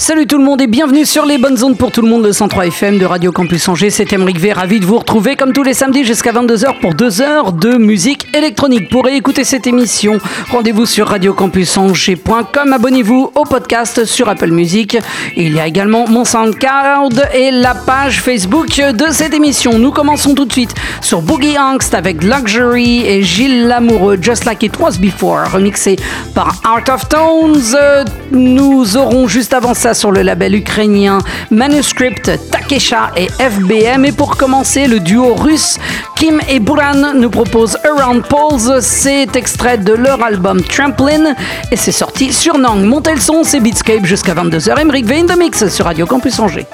Salut tout le monde et bienvenue sur les bonnes ondes pour tout le monde, le 103 FM de Radio Campus Angers. C'est Emeric V, ravi de vous retrouver comme tous les samedis jusqu'à 22h pour 2 heures de musique électronique. Pour écouter cette émission, rendez-vous sur radiocampusangers.com. Abonnez-vous au podcast sur Apple Music. Il y a également mon SoundCloud et la page Facebook de cette émission. Nous commençons tout de suite sur Boogie Angst avec Luxury et Gilles Lamoureux, Just Like It Was Before, remixé par Art of Tones. Nous aurons juste avant ça sur le label ukrainien Manuscript, Takesha et FBM. Et pour commencer, le duo russe Kim et Buran nous propose Around Poles. C'est extrait de leur album Trampoline et c'est sorti sur Nang. Montez le son, c'est Beatscape jusqu'à 22h. Emric V in the Mix sur Radio Campus Angers.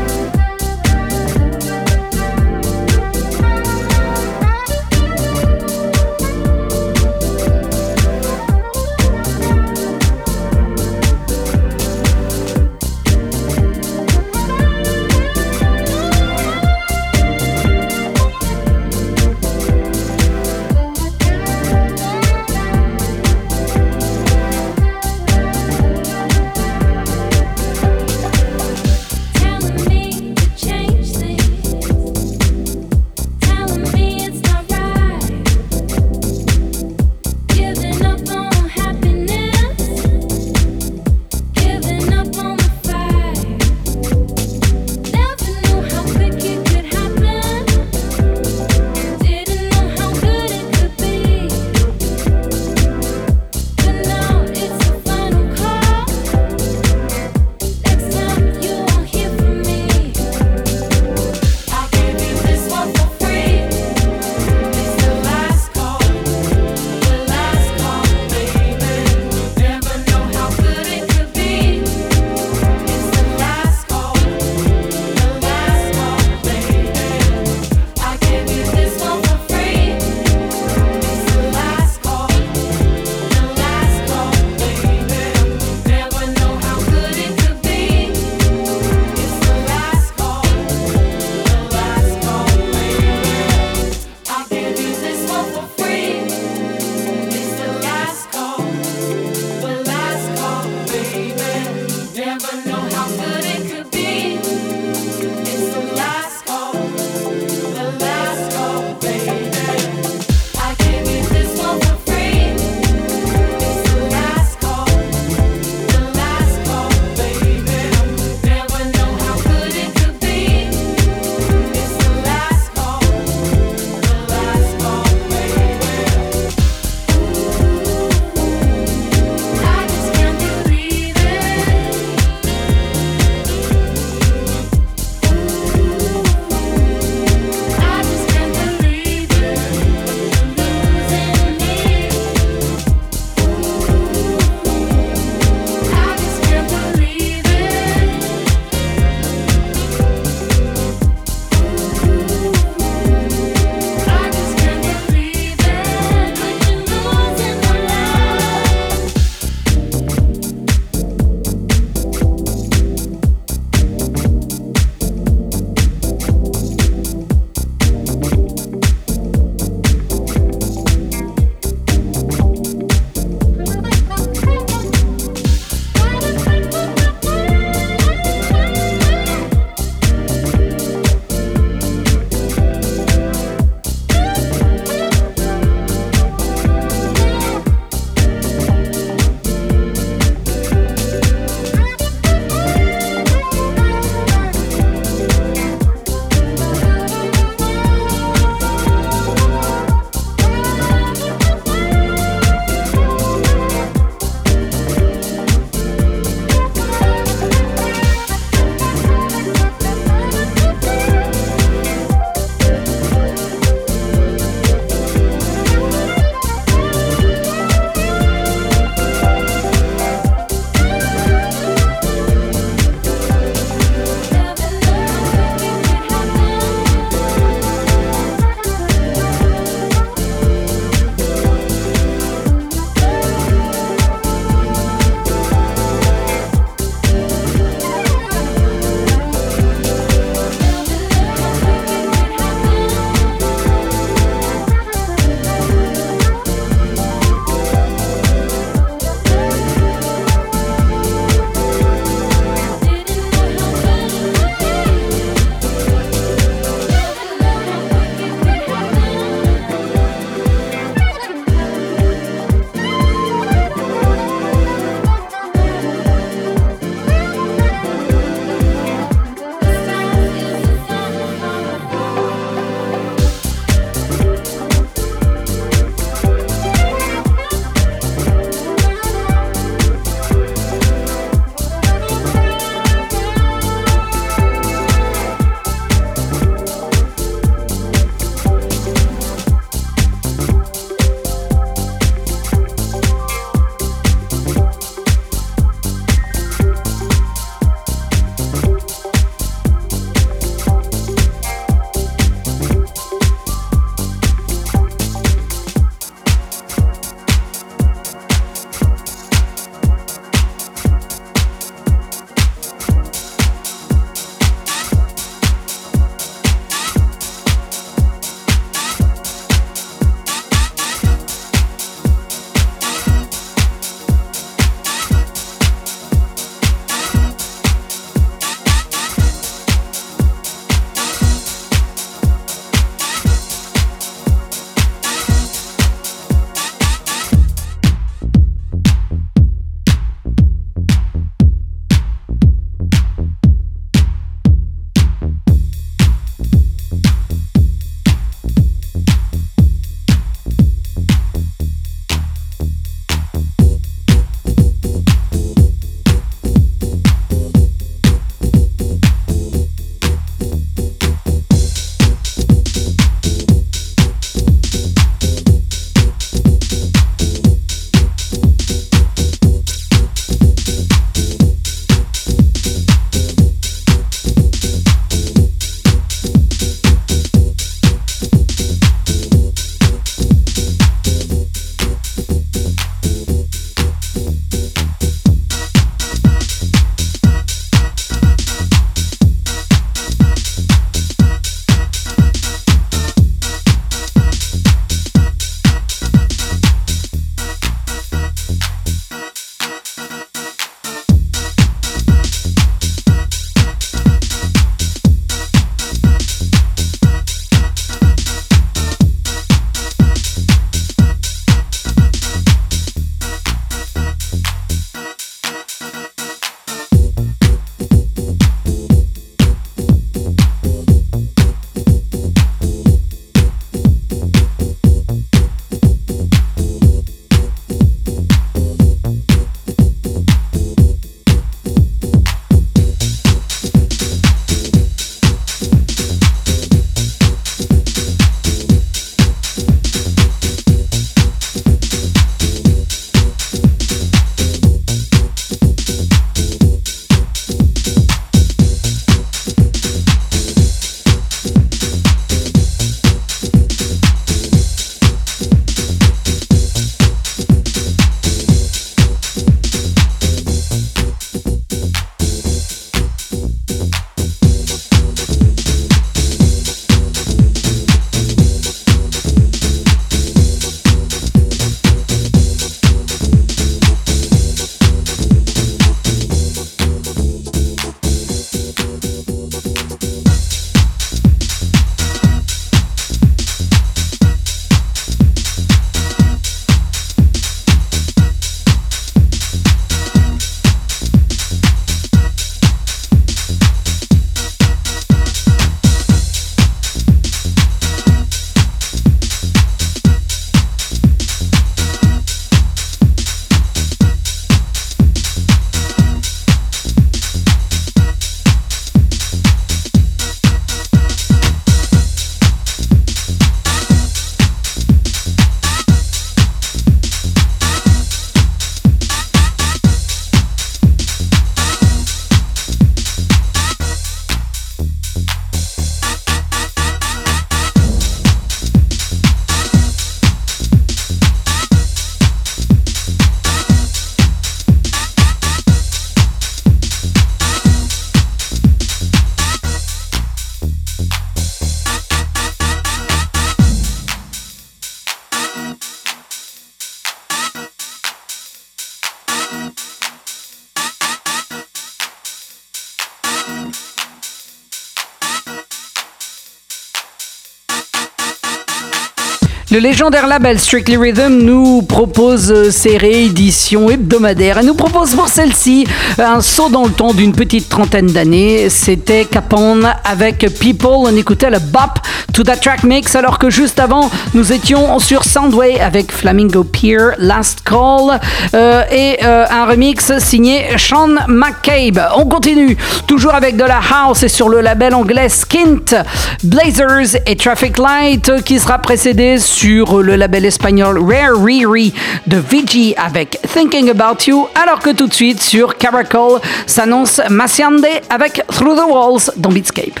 Le légendaire label Strictly Rhythm nous propose euh, ses rééditions hebdomadaires et nous propose pour celle-ci un saut dans le temps d'une petite trentaine d'années. C'était Capone avec People. On écoutait le bop to the track mix alors que juste avant nous étions sur Soundway avec Flamingo Pier, Last Call euh, et euh, un remix signé Sean McCabe. On continue toujours avec de la house et sur le label anglais Skint, Blazers et Traffic Light qui sera précédé sur le label espagnol Rare Riri de Vigi avec Thinking About You, alors que tout de suite sur Caracol s'annonce Massiande avec Through the Walls dans Beatscape.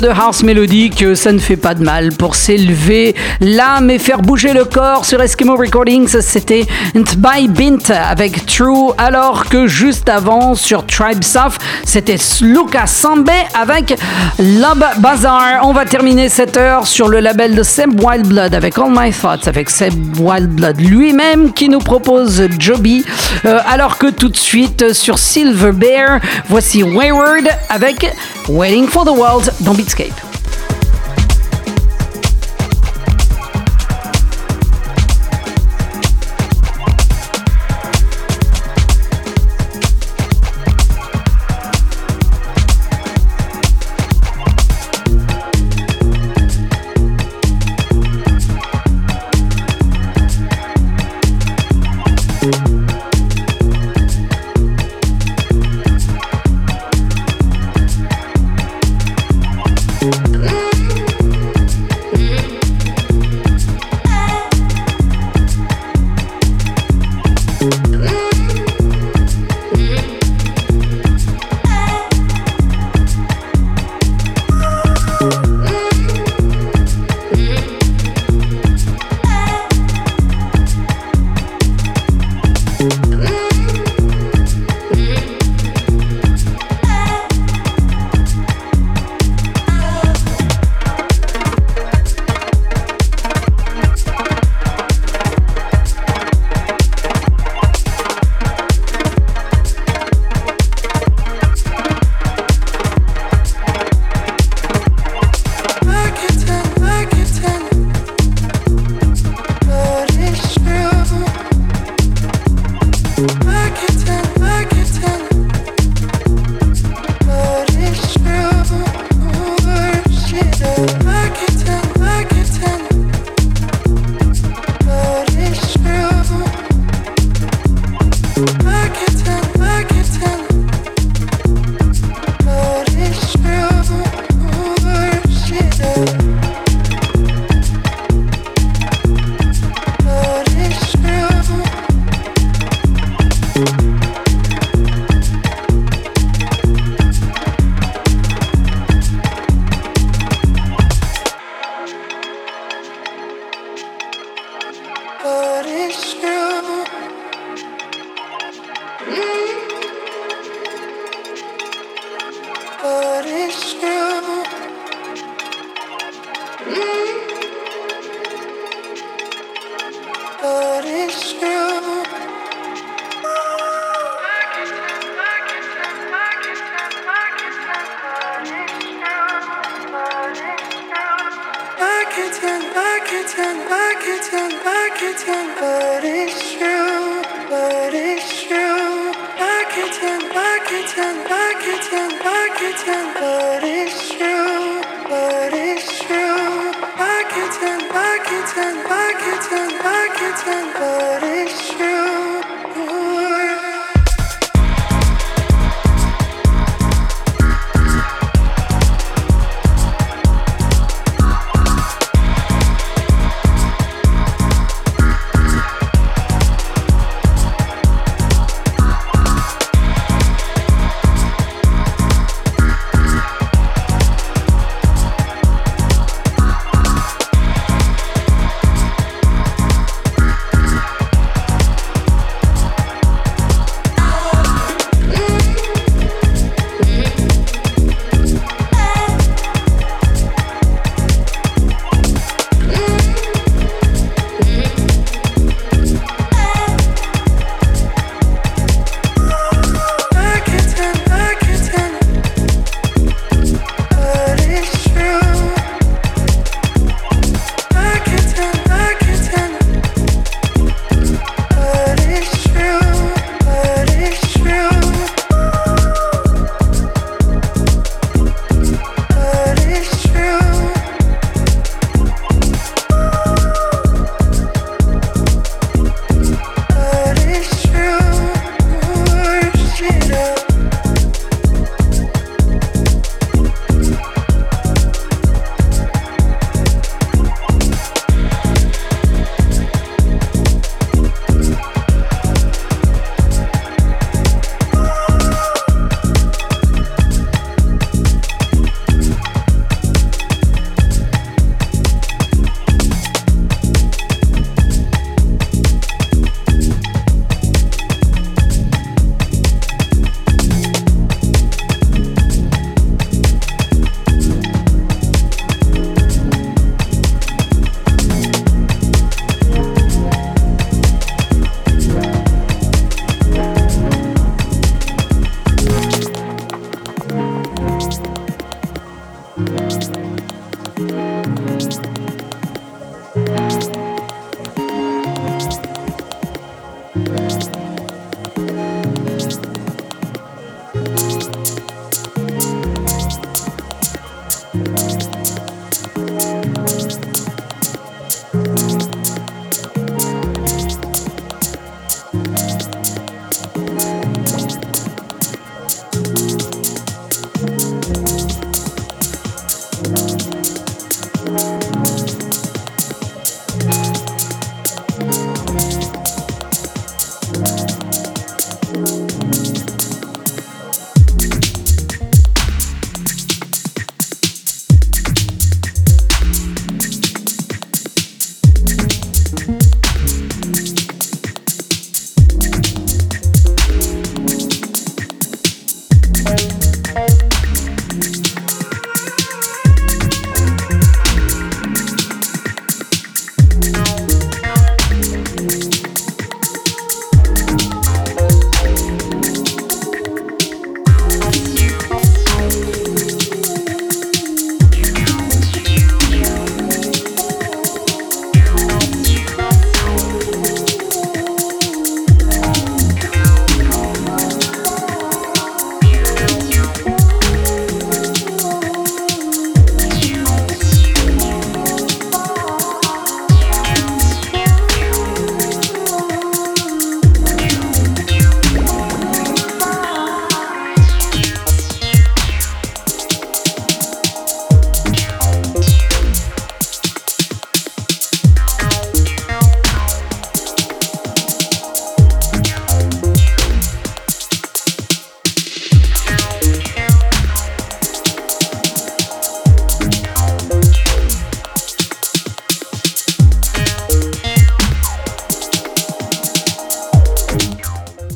Peu de house mélodique, ça ne fait pas de mal pour s'élever l'âme et faire bouger le corps sur Eskimo Recordings. C'était by Bint avec True, alors que juste avant sur Tribe South, c'était Luca Sambe avec Love Bazaar. On va terminer cette heure sur le label de Seb Wildblood avec All My Thoughts, avec Seb Wildblood lui-même qui nous propose Joby, euh, alors que tout de suite sur Silver Bear, voici Wayward avec Waiting for the World dans Beatscape.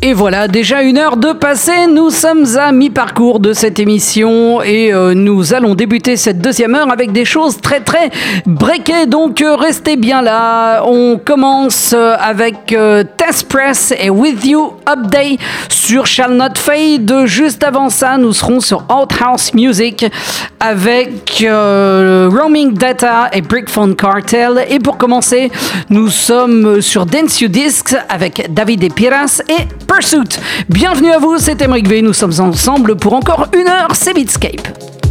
Et voilà, déjà une heure de passé, nous sommes à mi-parcours de cette émission et euh, nous allons débuter cette deuxième heure avec des choses très très breakées, donc euh, restez bien là. On commence euh, avec Test Press et With You Update sur Shall Not Fade. Juste avant ça, nous serons sur Outhouse Music avec Roaming Data et Brickphone Cartel. Et pour commencer, nous sommes sur Dance You Discs avec David Epiras et Bienvenue à vous, c'est Emric V. Nous sommes ensemble pour encore une heure, c'est Beatscape.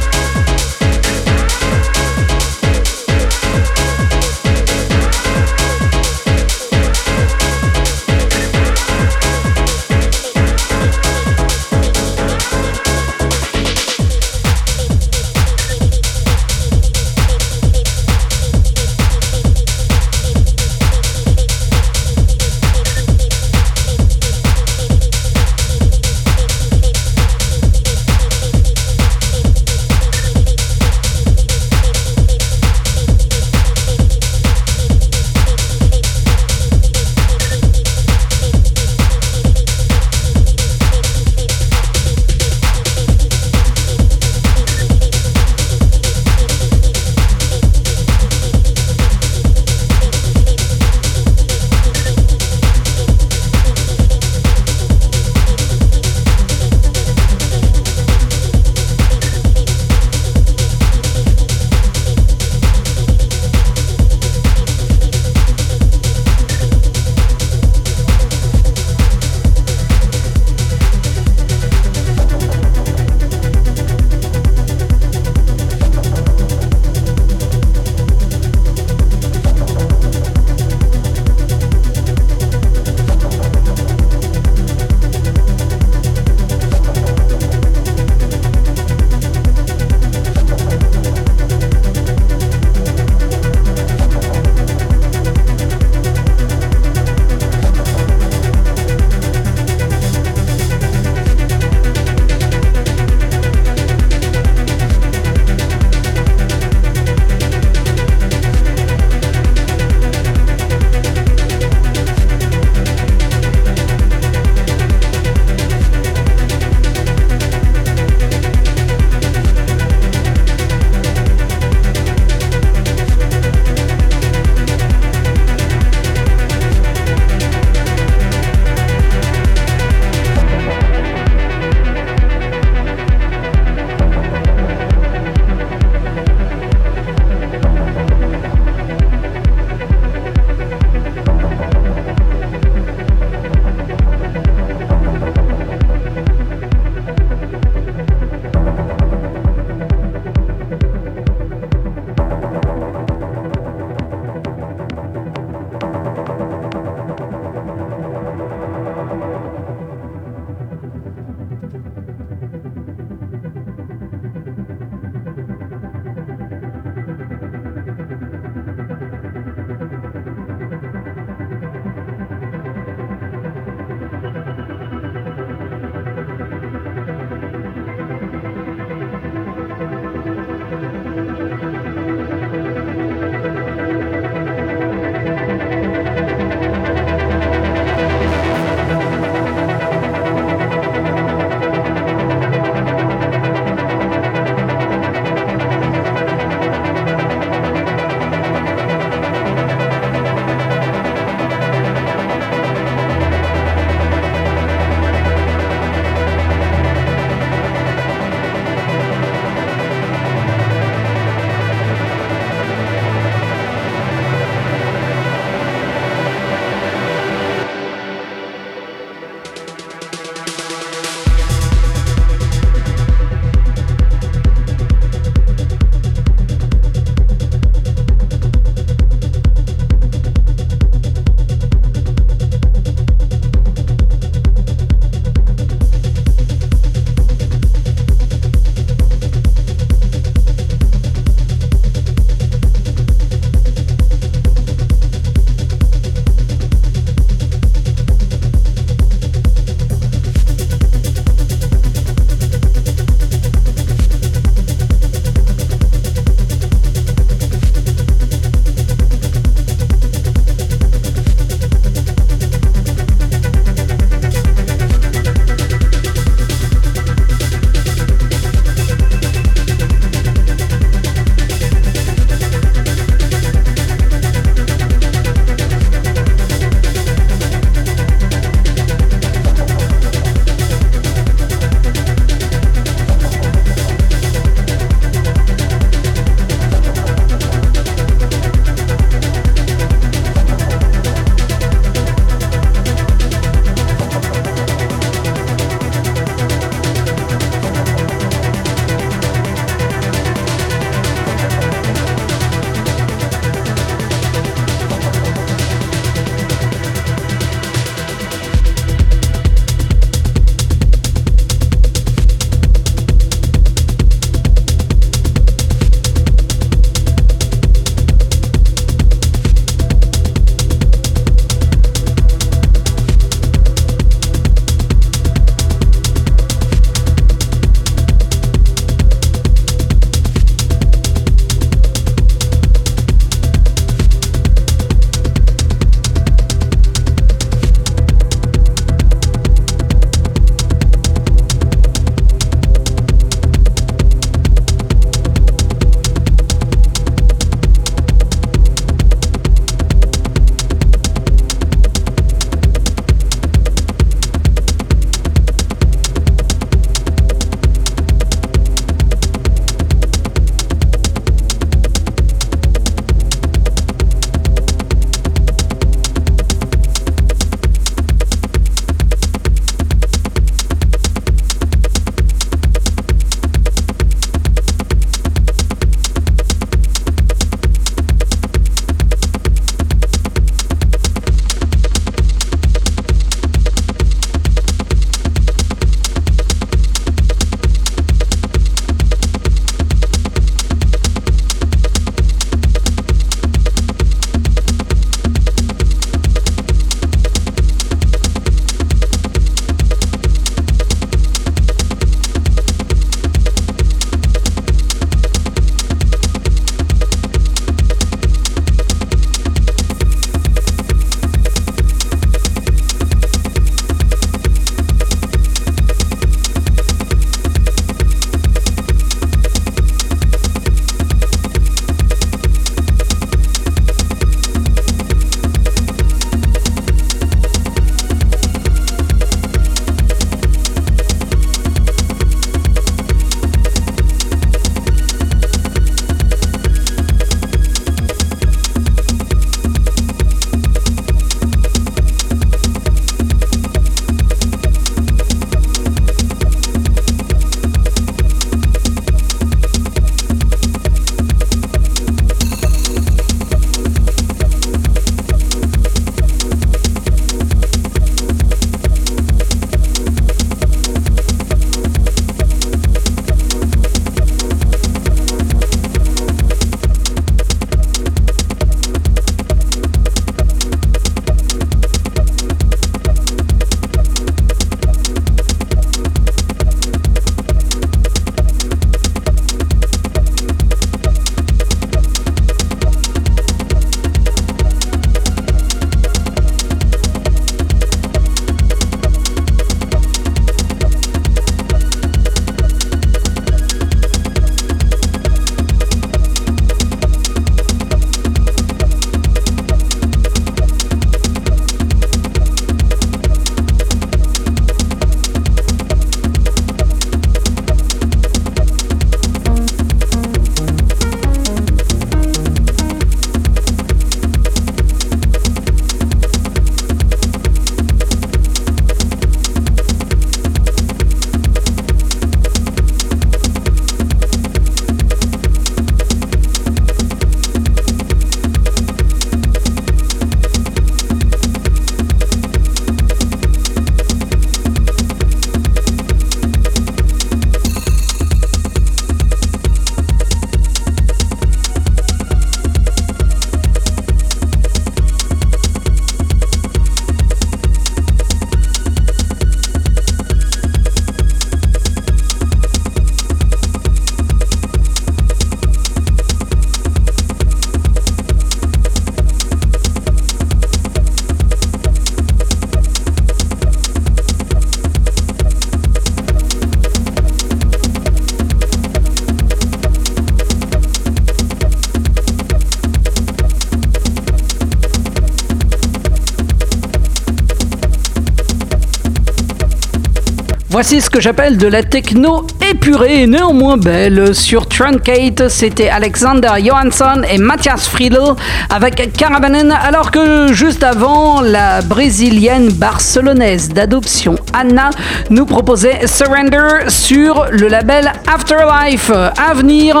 Voici ce que j'appelle de la techno épurée et néanmoins belle. Sur Truncate, c'était Alexander Johansson et Matthias Friedel avec Carabanen, alors que juste avant, la brésilienne barcelonaise d'adoption Anna nous proposait Surrender sur le label Afterlife. À venir,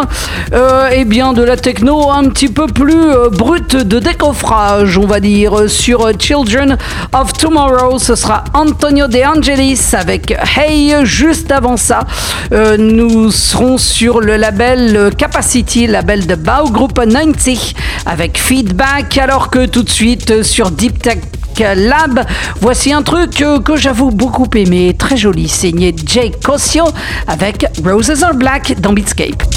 euh, eh bien de la techno un petit peu plus euh, brute de décoffrage, on va dire. Sur Children of Tomorrow, ce sera Antonio De Angelis avec juste avant ça, euh, nous serons sur le label Capacity, label de Bao Group 90 avec Feedback, alors que tout de suite sur Deep Tech Lab. Voici un truc que j'avoue beaucoup aimé, très joli, signé Jake Cosio avec Roses Are Black dans Beatscape.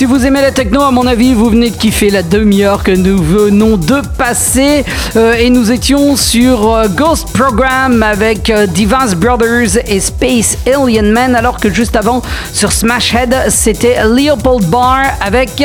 Si vous aimez la techno, à mon avis, vous venez de kiffer la demi-heure que nous venons de passer. Euh, et nous étions sur euh, Ghost Program avec euh, Brothers et Space Alien Man, alors que juste avant, sur Smash Head, c'était Leopold Bar avec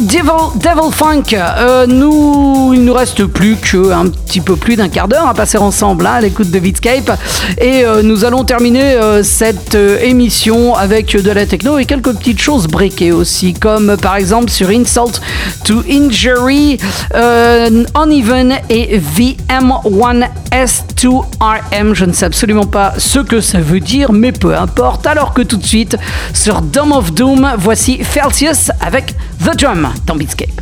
Devil, Funk, euh, nous, il nous reste plus qu'un petit peu plus d'un quart d'heure à passer ensemble hein, à l'écoute de Beatscape et euh, nous allons terminer euh, cette émission avec de la techno et quelques petites choses breakées aussi comme par exemple sur Insult to Injury, Uneven et VM1S2RM. Je ne sais absolument pas ce que ça veut dire mais peu importe. Alors que tout de suite sur Dome of Doom, voici Felsius avec The Drum dans Beatscape.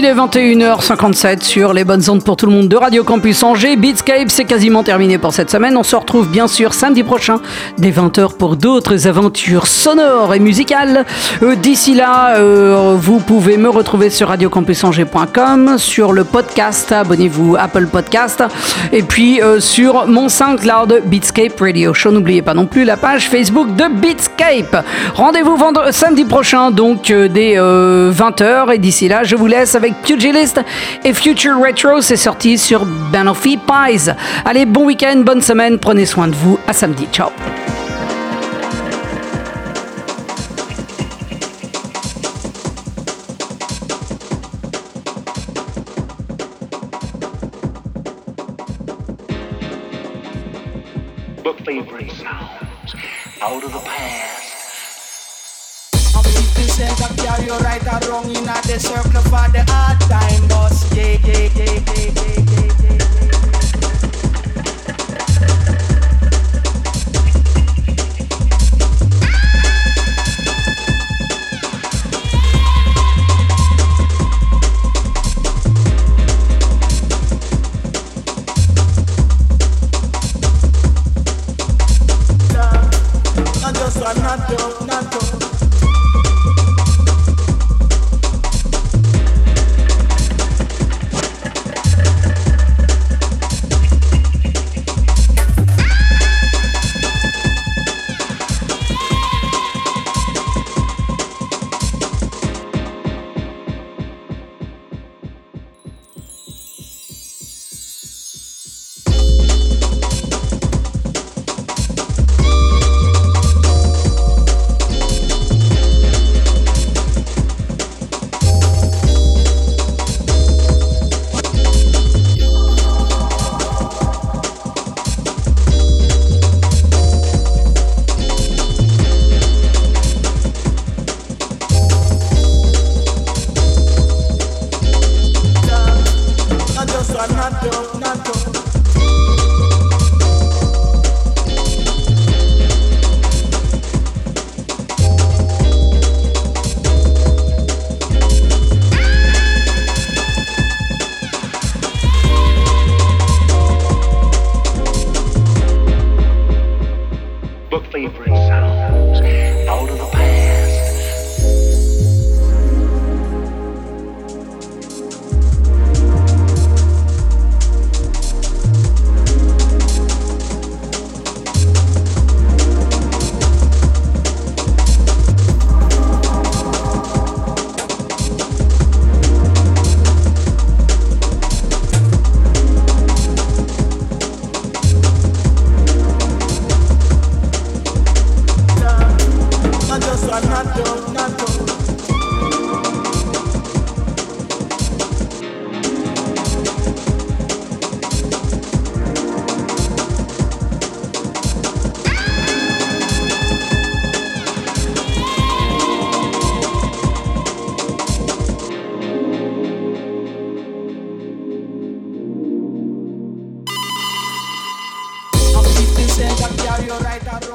Il est 21h57 sur les bonnes ondes pour tout le monde de Radio Campus Angers. Beatscape, c'est quasiment terminé pour cette semaine. On se retrouve bien sûr samedi prochain dès 20h pour d'autres aventures sonores et musicales. Euh, d'ici là, euh, vous pouvez me retrouver sur radiocampusangers.com, sur le podcast, abonnez-vous Apple Podcast, et puis euh, sur mon SoundCloud Beatscape Radio Show. N'oubliez pas non plus la page Facebook de Beatscape. Rendez-vous samedi prochain, donc dès 20h. Et d'ici là, je vous laisse avec Pugilist et Future Retro. C'est sorti sur Banoffi Pies. Allez, bon week-end, bonne semaine. Prenez soin de vous. À samedi. Ciao. out of the